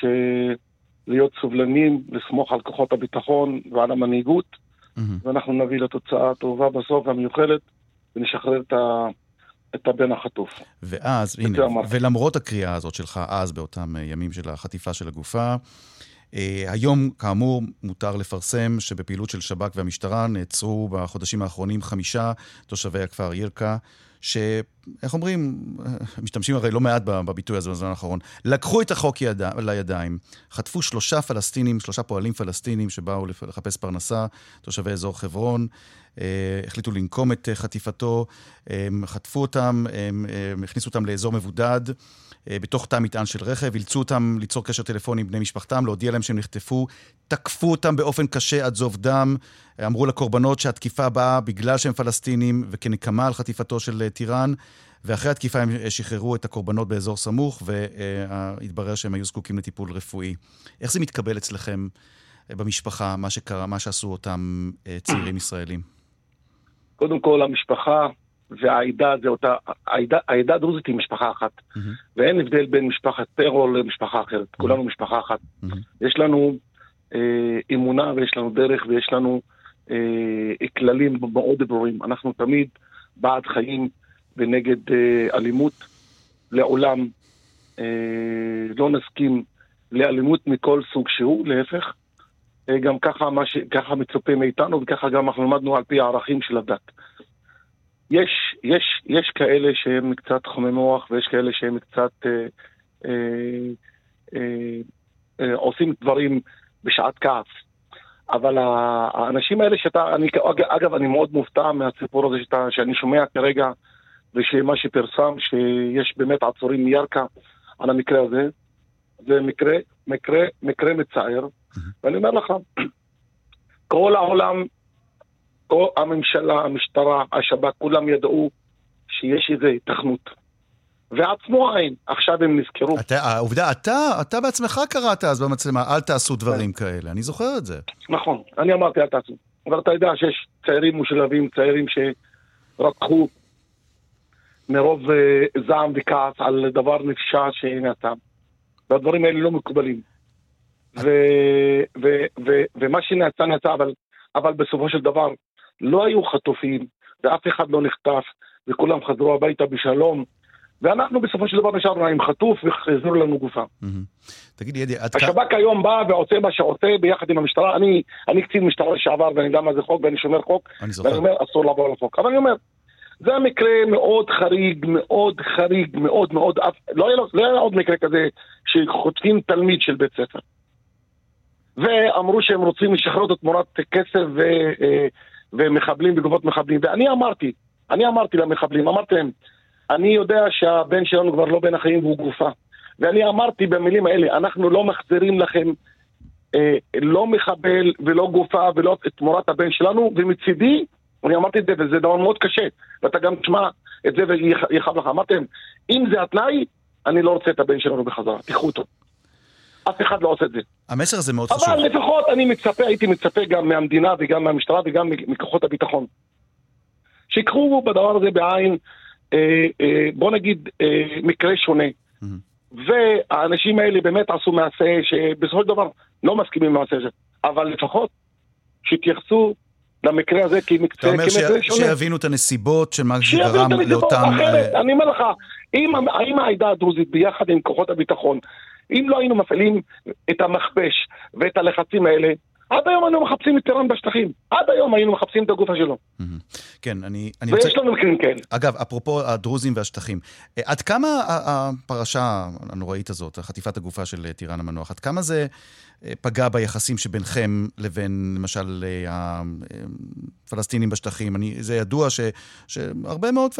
שלהיות סובלנים, לסמוך על כוחות הביטחון ועל המנהיגות, mm-hmm. ואנחנו נביא לתוצאה הטובה בסוף והמיוחדת, ונשחרר את, ה... את הבן החטוף. ואז, הנה, ולמרות הקריאה הזאת שלך אז, באותם אה, ימים של החטיפה של הגופה, Uh, היום, כאמור, מותר לפרסם שבפעילות של שב"כ והמשטרה נעצרו בחודשים האחרונים חמישה תושבי הכפר ירקה, שאיך אומרים, משתמשים הרי לא מעט בביטוי הזה בזמן האחרון, לקחו את החוק יד... לידיים, חטפו שלושה פלסטינים, שלושה פועלים פלסטינים שבאו לחפש פרנסה, תושבי אזור חברון, אה, החליטו לנקום את חטיפתו, חטפו אותם, הכניסו אותם לאזור מבודד. אה, בתוך תא מטען של רכב, אילצו אותם ליצור קשר טלפוני עם בני משפחתם, להודיע להם שהם נחטפו, תקפו אותם באופן קשה עד זוב דם, אמרו לקורבנות שהתקיפה באה בגלל שהם פלסטינים וכנקמה על חטיפתו של אה, טיראן, ואחרי התקיפה הם אה, שחררו את הקורבנות באזור סמוך, והתברר שהם היו זקוקים לטיפול רפואי. איך זה מתקבל אצלכם במשפחה, מה שקרה, מה שעשו אותם צעירים ישראלים? קודם כל, המשפחה והעדה זה אותה, העדה, העדה הדרוזית היא משפחה אחת. Mm-hmm. ואין הבדל בין משפחת פרו למשפחה אחרת. Mm-hmm. כולנו משפחה אחת. Mm-hmm. יש לנו אה, אמונה ויש לנו דרך ויש לנו אה, כללים מאוד ברורים. אנחנו תמיד בעד חיים ונגד אה, אלימות. לעולם אה, לא נסכים לאלימות מכל סוג שהוא, להפך. אה, גם ככה, ש... ככה מצופה מאיתנו וככה גם אנחנו למדנו על פי הערכים של הדת. יש, יש, יש כאלה שהם קצת חומי מוח ויש כאלה שהם קצת אה, אה, אה, אה, עושים דברים בשעת כעס. אבל האנשים האלה שאתה, אני, אגב, אני מאוד מופתע מהסיפור הזה שאתה, שאני שומע כרגע, ושמה שפרסם, שיש באמת עצורים מירכא על המקרה הזה, זה מקרה, מקרה, מקרה מצער, ואני אומר לך, כל העולם או הממשלה, המשטרה, השב"כ, כולם ידעו שיש איזו התכנות. ועצמו עין, עכשיו הם נזכרו. אתה, העובדה, אתה, אתה בעצמך קראת אז במצלמה, אל תעשו דברים כן. כאלה, אני זוכר את זה. נכון, אני אמרתי אל תעשו. אבל אתה יודע שיש צעירים משולבים, צעירים שרתחו מרוב uh, זעם וכעס על דבר נפשע שנעשה. והדברים האלה לא מקובלים. ומה שנעשה נעשה, אבל, אבל בסופו של דבר לא היו חטופים, ואף אחד לא נחטף, וכולם חזרו הביתה בשלום. ואנחנו בסופו של דבר נשארנו עם חטוף וחזרו לנו גופה. תגיד ידי, עד כמה... השב"כ היום בא ועושה מה שעושה ביחד עם המשטרה. אני, אני קצין משטרה לשעבר ואני יודע מה זה חוק ואני שומר חוק. אני זוכר. ואני אומר, אסור לעבור על החוק. אבל אני אומר, זה המקרה מאוד חריג, מאוד חריג, מאוד מאוד, לא היה, לא היה עוד מקרה כזה שחוטפים תלמיד של בית ספר. ואמרו שהם רוצים לשחרר אותו תמורת כסף ו... אה, ומחבלים בגופות מחבלים. ואני אמרתי, אני אמרתי למחבלים, אמרתי להם, אני יודע שהבן שלנו כבר לא בין החיים והוא גופה. ואני אמרתי במילים האלה, אנחנו לא מחזירים לכם אה, לא מחבל ולא גופה ולא תמורת הבן שלנו, ומצידי, אני אמרתי את זה, וזה דבר מאוד קשה, ואתה גם תשמע את זה ויכאב לך. אמרתם, אם זה התנאי, אני לא רוצה את הבן שלנו בחזרה, תיקחו אותו. אף אחד לא עושה את זה. המסר הזה מאוד אבל חשוב. אבל לפחות אני מצפה, הייתי מצפה גם מהמדינה וגם מהמשטרה וגם מכוחות הביטחון. שיקחו בדבר הזה בעין, בוא נגיד, אה, מקרה שונה. והאנשים האלה באמת עשו מעשה שבסופו של דבר לא מסכימים למעשה הזה. אבל לפחות שיתייחסו למקרה הזה כמקרה שונה. אתה אומר שיבינו את הנסיבות של מה שגרם לאותם... אחרת, אני אומר לך, אם העדה הדרוזית ביחד עם כוחות הביטחון אם לא היינו מפעילים את המכבש ואת הלחצים האלה, עד היום היינו מחפשים את טירן בשטחים. עד היום היינו מחפשים את הגופה שלו. כן, אני, אני ויש רוצה... לנו מקרים כאלה. אגב, אפרופו הדרוזים והשטחים, אה, עד כמה הפרשה הנוראית הזאת, חטיפת הגופה של טירן המנוח, עד כמה זה פגע ביחסים שביניכם לבין, למשל, הפלסטינים בשטחים. אני, זה ידוע ש, שהרבה מאוד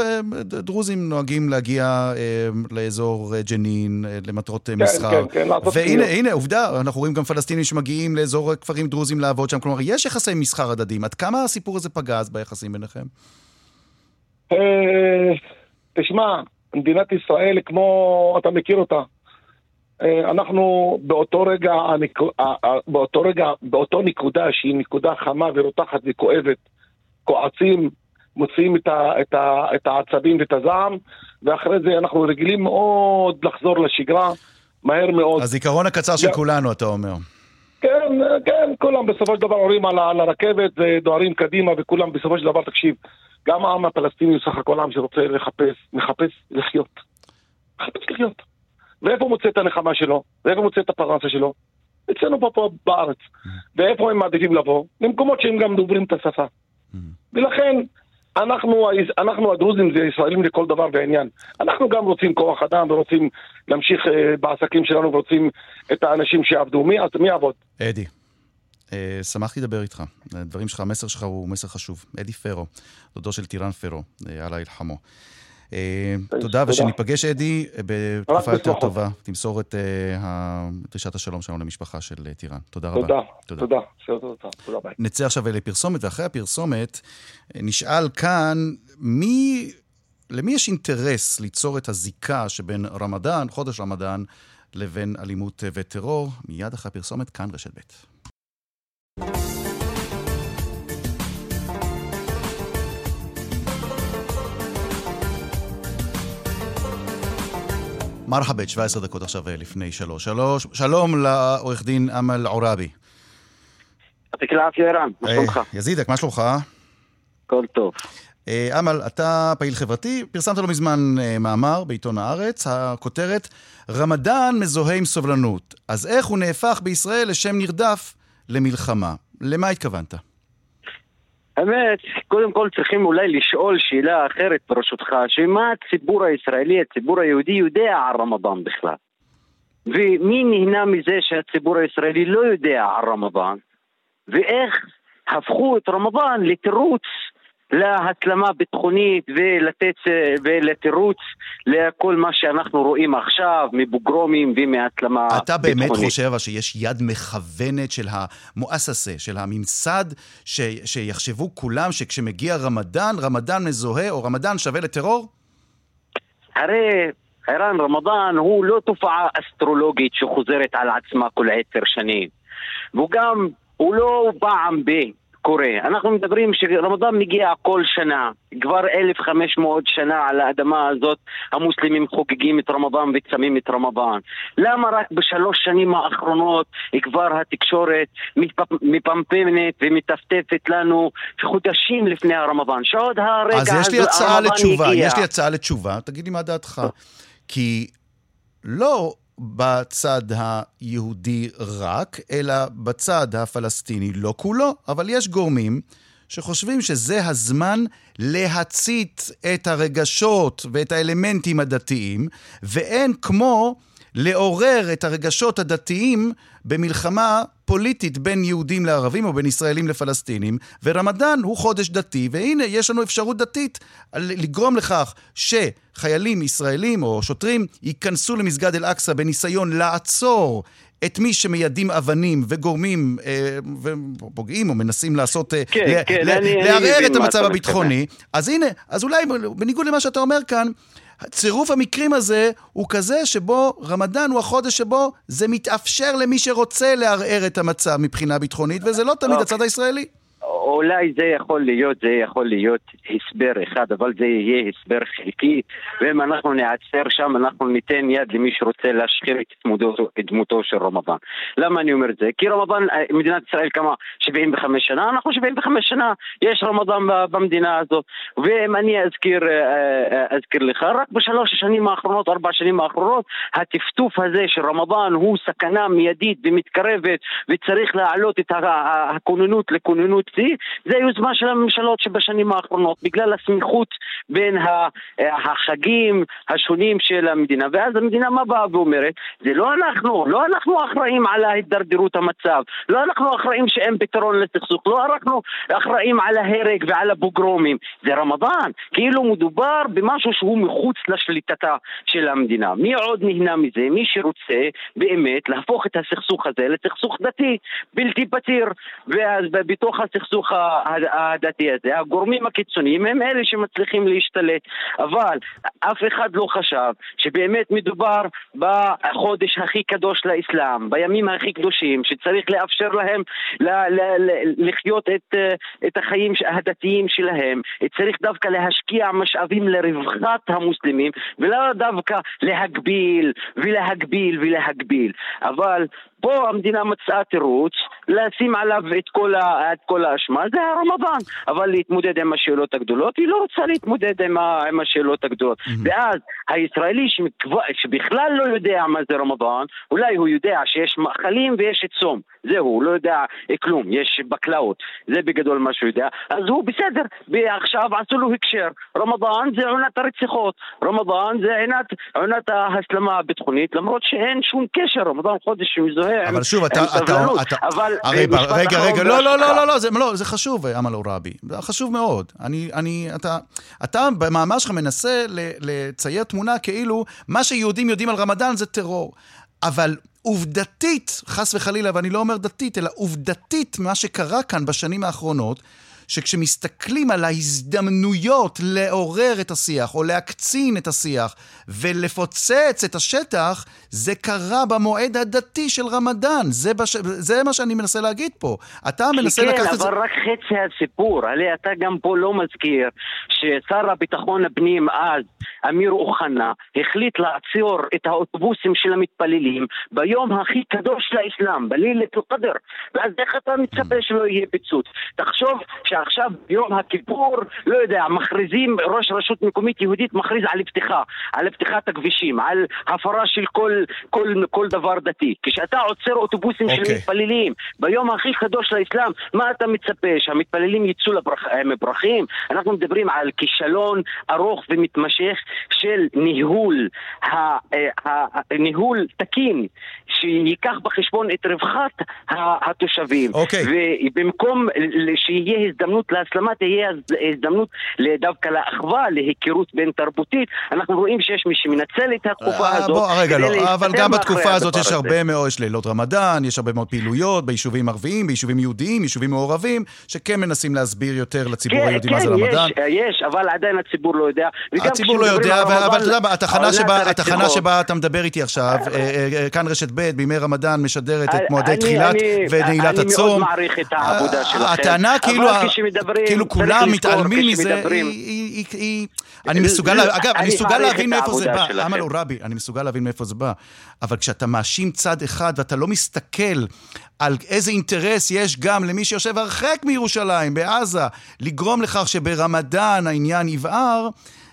דרוזים נוהגים להגיע אה, לאזור ג'נין אה, למטרות כן, מסחר. כן, כן, והנה, הנה, עובדה, אנחנו רואים גם פלסטינים שמגיעים לאזור כפרים דרוזים לעבוד שם. כלומר, יש יחסי מסחר הדדיים. עד כמה הסיפור הזה פגע אז ביחסים ביניכם? אה, תשמע, מדינת ישראל, כמו, אתה מכיר אותה, אה, אנחנו באותו רגע, באותו רגע, באותו נקודה שהיא נקודה חמה ורותחת וכואבת, כועצים, מוציאים את, ה, את, ה, את העצבים ואת הזעם, ואחרי זה אנחנו רגילים מאוד לחזור לשגרה, מהר מאוד. הזיכרון הקצר של כולנו, אתה אומר. כן, כן, כולם בסופו של דבר עולים על, על הרכבת ודוהרים קדימה, וכולם בסופו של דבר, תקשיב, גם העם הפלסטיני הוא סך הכל עם שרוצה לחפש, מחפש לחיות. מחפש לחיות. ואיפה הוא מוצא את הנחמה שלו? ואיפה הוא מוצא את הפרנסה שלו? אצלנו פה, פה בארץ. ואיפה הם מעדיפים לבוא? למקומות שהם גם דוברים את השפה. ולכן, אנחנו, אנחנו הדרוזים זה ישראלים לכל דבר ועניין. אנחנו גם רוצים כוח אדם ורוצים להמשיך אה, בעסקים שלנו ורוצים את האנשים שיעבדו. מי, מי יעבוד? אדי, אה, שמחתי לדבר איתך. הדברים שלך, המסר שלך הוא מסר חשוב. אדי פרו, דודו של טירן פרו, אה, אללה ירחמו. אה, תודה, ושניפגש, אדי, בתקופה יותר טובה. תמסור את אה, דרישת השלום שלנו למשפחה של אה, טירן. תודה רבה. תודה, תודה. נצא עכשיו לפרסומת, ואחרי הפרסומת נשאל כאן, מי... למי יש אינטרס ליצור את הזיקה שבין רמדאן, חודש רמדאן, לבין אלימות וטרור? מיד אחרי הפרסומת, כאן רשת ב'. מרחבת, 17 דקות עכשיו אה, לפני שלוש. שלוש. שלום לעורך דין אמל עוראבי. שלומך? יזידק, מה שלומך? הכל טוב. אה, אמל, אתה פעיל חברתי, פרסמת לא מזמן אה, מאמר בעיתון הארץ, הכותרת רמדאן מזוהה עם סובלנות. אז איך הוא נהפך בישראל לשם נרדף למלחמה? למה התכוונת? האמת, קודם כל צריכים אולי לשאול שאלה אחרת ברשותך, שמה הציבור הישראלי, הציבור היהודי יודע על רמדאן בכלל? ומי נהנה מזה שהציבור הישראלי לא יודע על רמדאן? ואיך הפכו את רמדאן לתירוץ להסלמה ביטחונית ולתת, ולתירוץ לכל מה שאנחנו רואים עכשיו מבוגרומים ומהסלמה ביטחונית. אתה באמת חושב שיש יד מכוונת של המואססה, של הממסד, ש, שיחשבו כולם שכשמגיע רמדאן, רמדאן מזוהה או רמדאן שווה לטרור? הרי ערן רמדאן הוא לא תופעה אסטרולוגית שחוזרת על עצמה כל עשר שנים. והוא גם, הוא לא פעם ב... קורה. אנחנו מדברים שרמדאן מגיע כל שנה, כבר 1,500 שנה על האדמה הזאת המוסלמים חוגגים את רמדאן וצמים את רמדאן. למה רק בשלוש שנים האחרונות כבר התקשורת מפמפמת ומטפטפת לנו חודשים לפני הרמדאן, שעוד הרגע אז יש לי הצעה לתשובה, הגיע. יש לי הצעה לתשובה, תגיד לי מה דעתך. כי לא בצד היהודי רק, אלא בצד הפלסטיני, לא כולו, אבל יש גורמים שחושבים שזה הזמן להצית את הרגשות ואת האלמנטים הדתיים, ואין כמו לעורר את הרגשות הדתיים במלחמה פוליטית בין יהודים לערבים או בין ישראלים לפלסטינים, ורמדאן הוא חודש דתי, והנה יש לנו אפשרות דתית לגרום לכך שחיילים ישראלים או שוטרים ייכנסו למסגד אל-אקצא בניסיון לעצור את מי שמיידים אבנים וגורמים אה, ופוגעים או מנסים לעשות, אה, כן, ל- כן, ל- לערער את המצב הביטחוני, אז הנה, אז אולי בניגוד למה שאתה אומר כאן, צירוף המקרים הזה הוא כזה שבו רמדאן הוא החודש שבו זה מתאפשר למי שרוצה לערער את המצב מבחינה ביטחונית, וזה לא תמיד הצד הישראלי. אולי זה יכול להיות, זה יכול להיות הסבר אחד, אבל זה יהיה הסבר חלקי, ואם אנחנו נעצר שם, אנחנו ניתן יד למי שרוצה להשחיר את דמותו, את דמותו של רמדאן. למה אני אומר את זה? כי רמדאן, אה, מדינת ישראל קמה 75 שנה, אנחנו 75 שנה, יש רמדאן במדינה הזאת. ואם אני אזכיר, אה, אה, אזכיר לך, רק בשלוש השנים האחרונות, ארבע השנים האחרונות, הטפטוף הזה של רמדאן הוא סכנה מיידית ומתקרבת, וצריך להעלות את הכוננות לכוננות שיא. זה יוזמה של הממשלות שבשנים האחרונות, בגלל הסמיכות בין החגים השונים של המדינה. ואז המדינה מה באה ואומרת? זה לא אנחנו, לא אנחנו אחראים על ההידרדרות המצב, לא אנחנו אחראים שאין פתרון לסכסוך, לא אנחנו אחראים על ההרג ועל הפוגרומים, זה רמדאן. כאילו מדובר במשהו שהוא מחוץ לשליטתה של המדינה. מי עוד נהנה מזה? מי שרוצה באמת להפוך את הסכסוך הזה לסכסוך דתי, בלתי פתיר. ואז בתוך הסכסוך הדתי הזה, הגורמים הקיצוניים הם אלה שמצליחים להשתלט. אבל אף אחד לא חשב שבאמת מדובר בחודש הכי קדוש לאסלאם, בימים הכי קדושים, שצריך לאפשר להם ל- ל- ל- לחיות את, את החיים הדתיים שלהם. צריך דווקא להשקיע משאבים לרווחת המוסלמים, ולא דווקא להגביל ולהגביל ולהגביל. אבל פה המדינה מצאה תירוץ לשים עליו את כל, ה, את כל האשמה, זה הרמדאן. אבל להתמודד עם השאלות הגדולות, היא לא רוצה להתמודד עם, ה, עם השאלות הגדולות. Mm-hmm. ואז הישראלי שבכלל לא יודע מה זה רמדאן, אולי הוא יודע שיש מאכלים ויש צום. זהו, הוא לא יודע כלום, יש בקלאות, זה בגדול מה שהוא יודע. אז הוא בסדר, ועכשיו עשו לו הקשר. רמדאן זה עונת הרציחות, רמדאן זה עונת, עונת ההסלמה הביטחונית, למרות שאין שום קשר, רמדאן חודש שמזוהה אבל שוב, אתה... סבלנות. אתה, אבל... הרי, אה, משפט רגע, רגע, לא, לא. לא, לא, לא, זה, לא, זה חשוב, אמל עוראבי. זה חשוב מאוד. אני, אני, אתה, אתה במאמר שלך מנסה לצייר תמונה כאילו מה שיהודים יודעים על רמדאן זה טרור. אבל עובדתית, חס וחלילה, ואני לא אומר דתית, אלא עובדתית, מה שקרה כאן בשנים האחרונות, שכשמסתכלים על ההזדמנויות לעורר את השיח, או להקצין את השיח, ולפוצץ את השטח, זה קרה במועד הדתי של רמדאן. זה, בש... זה מה שאני מנסה להגיד פה. אתה מנסה כן, לקחת את זה... אבל רק חצי הסיפור. הרי אתה גם פה לא מזכיר ששר הביטחון הפנים אז, אמיר אוחנה, החליט לעצור את האוטובוסים של המתפללים ביום הכי קדוש לאסלאם, בלילת אל-קדר. ואז איך אתה מצפה שלא יהיה פיצוץ? תחשוב שעכשיו ביום הכיפור, לא יודע, מכריזים, ראש רשות מקומית יהודית מכריז על פתיחה, על פתיחת הכבישים, על הפרה של כל, כל, כל דבר דתי. כשאתה עוצר אוטובוסים של אוקיי. מתפללים ביום הכי קדוש לאסלאם, מה אתה מצפה? שהמתפללים יצאו לברח, עם ברכים? אנחנו מדברים על כישלון ארוך ומתמשך של ניהול, ה, ה, ה, ניהול תקין, שייקח בחשבון את רווחת התושבים. אוקיי. ובמקום שיהיה הזדמנות להסלמה, תהיה הז- הזדמנות דווקא לאחווה, להיכרות בין תרבותית. אנחנו רואים שיש מי שמנצל את התקופה אה, הזאת. בוא, רגע, כדי לא, אבל גם בתקופה הזאת יש. הרבה מאוד, יש לילות רמדאן, יש הרבה מאוד פעילויות ביישובים ערביים, ביישובים יהודיים, יישובים מעורבים, שכן מנסים להסביר יותר לציבור כן, היהודי מה זה כן, רמדאן. יש, יש, אבל עדיין הציבור לא יודע. הציבור לא יודע, אבל אבל אתה יודע, מה, התחנה שבה, אתה מדבר איתי עכשיו, אה, אה, אה, כאן רשת ב' בימי רמדאן משדרת את מועדי אני- תחילת אני- ונעילת אני הצום. מאוד מעריך את העבודה אה, שלכם. הטענה אבל כאילו, ה- כשמדברים, כאילו כולם מתעלמים מזה, כשמדברים- היא- היא- אני מסוגל, לה- אגב, אני אני מסוגל להבין מאיפה זה בא. אמל עוראבי, אני מסוגל להבין מאיפה זה בא. אבל כשאתה מאשים צד אחד ואתה לא מסתכל על איזה אינטרס יש גם למי שיושב הרחק מירושלים, בעזה, לגרום לכך שברמדאן העניין יבער,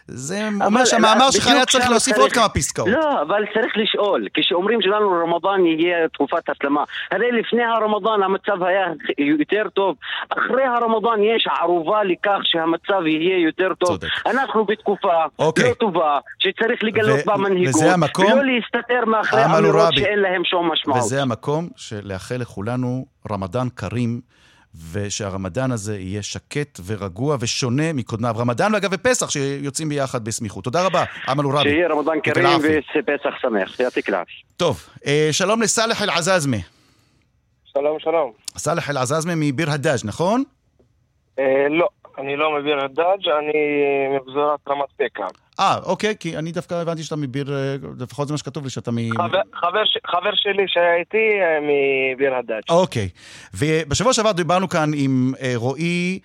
זה אומר שהמאמר שלך היה צריך להוסיף עוד כמה פסקאות. לא, אבל צריך לשאול. כשאומרים שלנו רמדאן יהיה תקופת הסלמה, הרי לפני הרמדאן המצב היה יותר טוב. אחרי הרמדאן יש ערובה לכך שהמצב יהיה יותר טוב. צודק. אנחנו בתקופה אוקיי. לא טובה, שצריך לגלות ו- בה מנהיגות. המקום- ולא להסתתר מאחורי אמירות. שאין להם שום משמעות. וזה המקום שלאחל לכולנו רמדאן כרים, ושהרמדאן הזה יהיה שקט ורגוע ושונה מקודמיו. רמדאן, ואגב, ופסח, שיוצאים ביחד בסמיכות. תודה רבה, אמל עוראבי. שיהיה רמדאן כרים. ופסח שמח. לעפי. טוב, אה, שלום לסאלח אל-עזאזמה. שלום, שלום. סאלח אל-עזאזמה מביר הדאג', נכון? אה, לא, אני לא מביר הדאג', אני מפזורת רמת פקה. אה, אוקיי, כי אני דווקא הבנתי שאתה מביר, אה, לפחות זה מה שכתוב לי, שאתה מ... חבר, חבר, חבר שלי שהיה איתי אה, מביר הדאג'. אוקיי. ובשבוע שעבר דיברנו כאן עם אה, רועי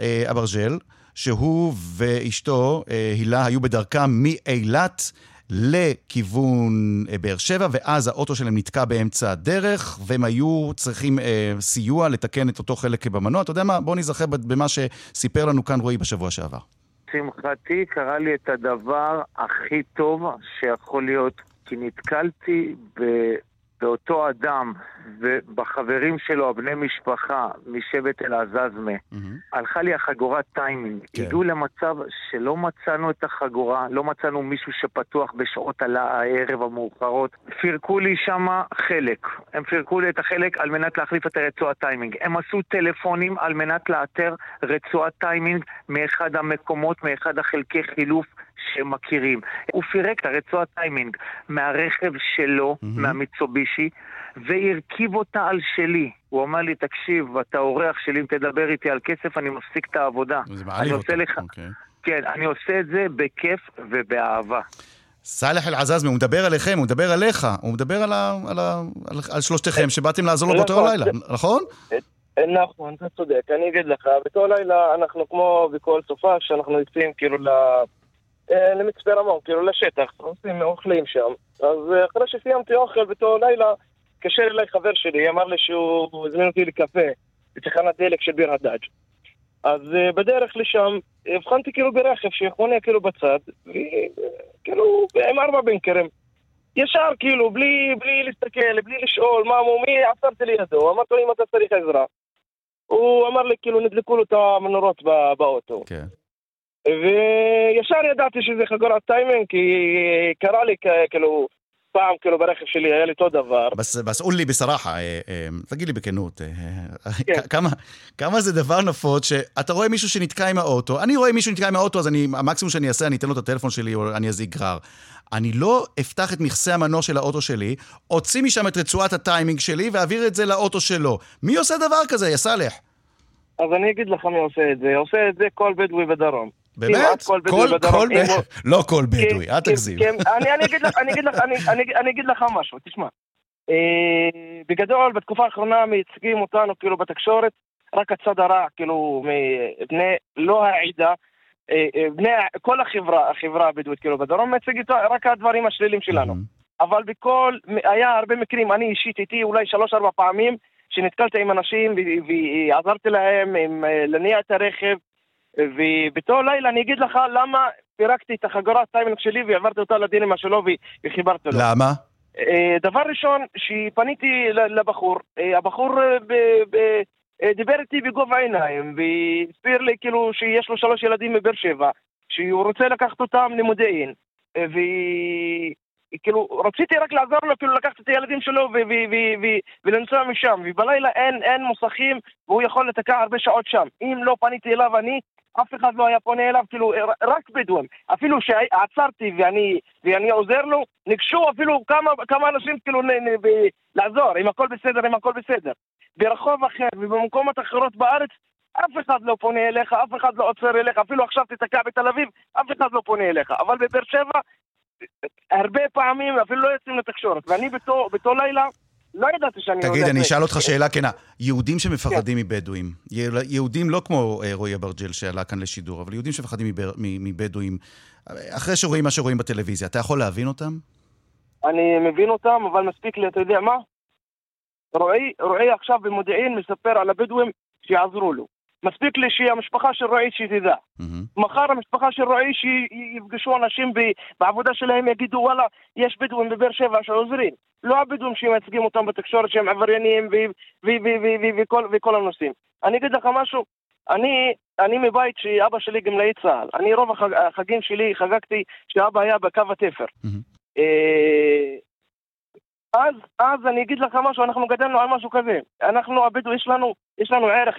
אה, אברג'ל, שהוא ואשתו, אה, הילה, היו בדרכם מאילת לכיוון אה, באר שבע, ואז האוטו שלהם נתקע באמצע הדרך, והם היו צריכים אה, סיוע לתקן את אותו חלק במנוע. אתה יודע מה? בוא נזכר במה שסיפר לנו כאן רועי בשבוע שעבר. לשמחתי קרה לי את הדבר הכי טוב שיכול להיות, כי נתקלתי ב... באותו אדם ובחברים שלו, הבני משפחה משבט אל-עזאזמה. הלכה לי החגורת טיימינג. כן. הגיעו למצב שלא מצאנו את החגורה, לא מצאנו מישהו שפתוח בשעות הערב המאוחרות. פירקו לי שם חלק. הם פירקו לי את החלק על מנת להחליף את הרצועת טיימינג. הם עשו טלפונים על מנת לאתר רצועת טיימינג מאחד המקומות, מאחד החלקי חילוף שהם מכירים. הוא פירק את הרצועת טיימינג מהרכב שלו, Mhm. מהמיצובישי, והרכיב אותה על שלי. הוא אמר לי, תקשיב, אתה אורח שלי, אם תדבר איתי על כסף, אני מפסיק את העבודה. זה אני מעליב אותו. לך, אוקיי. כן, אני עושה את זה בכיף ובאהבה. סאלח אל-עזאזמה, הוא מדבר עליכם, הוא מדבר עליך, הוא מדבר על, ה, על, ה, על, על שלושתכם שבאתם לעזור לו באותו נכון, לילה, נכון? אה, נכון, אתה צודק, אני אגיד לך, באותו לילה אנחנו כמו בכל סופה שאנחנו יוצאים כאילו ל... למצפה רמון, כאילו לשטח, עושים, אוכלים שם. אז אה, אחרי שסיימתי אוכל באותו לילה, התקשר אליי חבר שלי, אמר לי שהוא הזמין אותי לקפה בתחנת דלק של ביר הדאג'. אז uh, בדרך לשם הבחנתי כאילו ברכב שחונה כאילו בצד, וכאילו עם ארבע בנקרים. ישר כאילו, בלי, בלי להסתכל, בלי לשאול מה מומי, עצרתי לידו, אמרתי לו אם אתה צריך עזרה. הוא אמר לי כאילו נדלקו לו את המנורות באוטו. כן. וישר ידעתי שזה חגורת טיימינג, כי קרה לי כאילו פעם כאילו ברכב שלי היה לי אותו דבר. بس, بس قول لي بصراحة, אה, אה, תגיד לי בכנות, אה, כן. כמה, זה דבר נפוץ שאתה רואה מישהו שנתקע עם האוטו, אני רואה מישהו שנתקע עם האוטו, אז המקסימום שאני אעשה, אני אתן לו את הטלפון שלי או אני אזיק גרר. אני לא אפתח את מכסה המנוע של האוטו שלי, אוציא משם את רצועת הטיימינג שלי ואעביר את זה לאוטו שלו. מי עושה דבר כזה, يا סאלח? אז אני אגיד לך מי עושה את זה. עושה את זה כל בדואי בדרום. באמת? כל בדואי בדרום. לא כל בדואי, אל תגזים. אני אגיד לך משהו, תשמע. אה, בגדול, בתקופה האחרונה מייצגים אותנו כאילו בתקשורת רק הצד הרע, כאילו, מבני, לא העדה, אה, אה, בני, כל החברה, החברה הבדואית כאילו בדרום מייצגת רק הדברים השלילים שלנו. אבל בכל, היה הרבה מקרים, אני אישית איתי אולי שלוש-ארבע פעמים, שנתקלתי עם אנשים ועזרתי להם להניע את הרכב, ובאותו לילה אני אגיד לך למה פירקתי את החגורת טיימינג שלי והעברתי אותה לדינמה שלו וחיברתי לו. למה? אה, דבר ראשון, שפניתי לבחור, אה, הבחור אה, דיבר איתי בגובה העיניים והסביר לי כאילו שיש לו שלוש ילדים מבאר שבע, שהוא רוצה לקחת אותם למודיעין. וכאילו, רציתי רק לעזור לו, כאילו לקחת את הילדים שלו ולנסוע משם, ובלילה אין, אין מוסכים והוא יכול לתקע הרבה שעות שם. אם לא פניתי אליו אני, אף אחד לא היה פונה אליו, כאילו, רק בדואים. אפילו שעצרתי ואני, ואני עוזר לו, ניגשו אפילו כמה, כמה אנשים כאילו נ, נ, ב, לעזור, אם הכל בסדר, אם הכל בסדר. ברחוב אחר ובמקומות אחרות בארץ, אף אחד לא פונה אליך, אף אחד לא עוצר אליך, אפילו עכשיו תתקע בתל אביב, אף אחד לא פונה אליך. אבל בבאר שבע, הרבה פעמים אפילו לא יוצאים לתקשורת. ואני באותו לילה... לא ידעתי שאני... תגיד, אני אשאל אותך שאלה כנה. יהודים שמפחדים כן. מבדואים, יהודים לא כמו אה, רועי אברג'ל שעלה כאן לשידור, אבל יהודים שמפחדים מבדואים, אחרי שרואים מה שרואים בטלוויזיה, אתה יכול להבין אותם? אני מבין אותם, אבל מספיק לי, אתה יודע מה? רועי עכשיו במודיעין מספר על הבדואים שיעזרו לו. מספיק לי שהמשפחה של רועי שתדע. Mm-hmm. מחר המשפחה של רועי שיפגשו אנשים בעבודה שלהם, יגידו וואלה, יש בדואים בבאר שבע שעוזרים. לא הבדואים שמייצגים אותם בתקשורת שהם עבריינים וכל הנושאים. אני אגיד לך משהו, אני, אני מבית שאבא שלי גמלאי צה"ל. אני רוב החג, החגים שלי חגגתי שאבא היה בקו התפר. Mm-hmm. אז, אז אני אגיד לך משהו, אנחנו גדלנו על משהו כזה. אנחנו, הבדואים, יש לנו, יש לנו ערך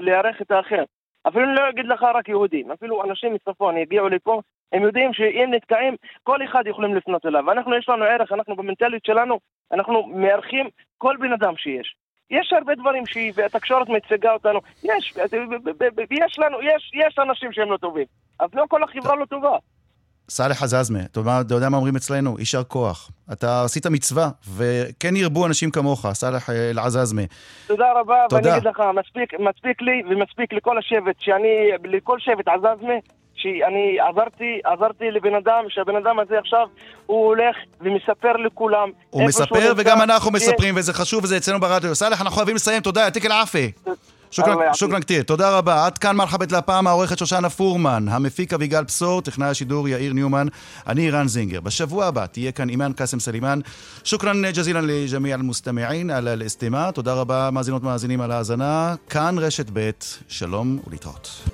לארח את האחר. אפילו אני לא אגיד לך רק יהודים, אפילו אנשים מצפון יגיעו לפה, הם יודעים שאם נתקעים, כל אחד יכולים לפנות אליו. אנחנו, יש לנו ערך, אנחנו במנטליות שלנו, אנחנו מארחים כל בן אדם שיש. יש הרבה דברים שהתקשורת מציגה אותנו, יש, יש לנו, יש, יש אנשים שהם לא טובים. אז לא כל החברה לא טובה. סאלח עזאזמה, אתה יודע מה אומרים אצלנו? יישר כוח. אתה עשית מצווה, וכן ירבו אנשים כמוך, סאלח אל-עזאזמה. תודה רבה, תודה. ואני אגיד לך, מספיק, מספיק לי ומספיק לכל השבט, שאני, לכל שבט עזאזמה, שאני עזרתי, עזרתי לבן אדם, שהבן אדם הזה עכשיו, הוא הולך ומספר לכולם. הוא מספר וגם אנחנו מספרים, וזה חשוב, וזה אצלנו ברדיו. סאלח, אנחנו חייבים לסיים, תודה, يعطيك العافية. شكرا كثير, תודה רבה. עד כאן מרחאבית לפעם, העורכת שושנה פורמן, המפיק אביגל בשור, טכנאי השידור יאיר ניומן, אני ערן זינגר. בשבוע הבא תהיה כאן אימאן קאסם סלימאן. שוכרן ג'זילן לג'מיע אל-מוסתמעין על אל-אסתימה. תודה רבה, מאזינות מאזינים על ההאזנה. כאן רשת ב', שלום ולהתראות.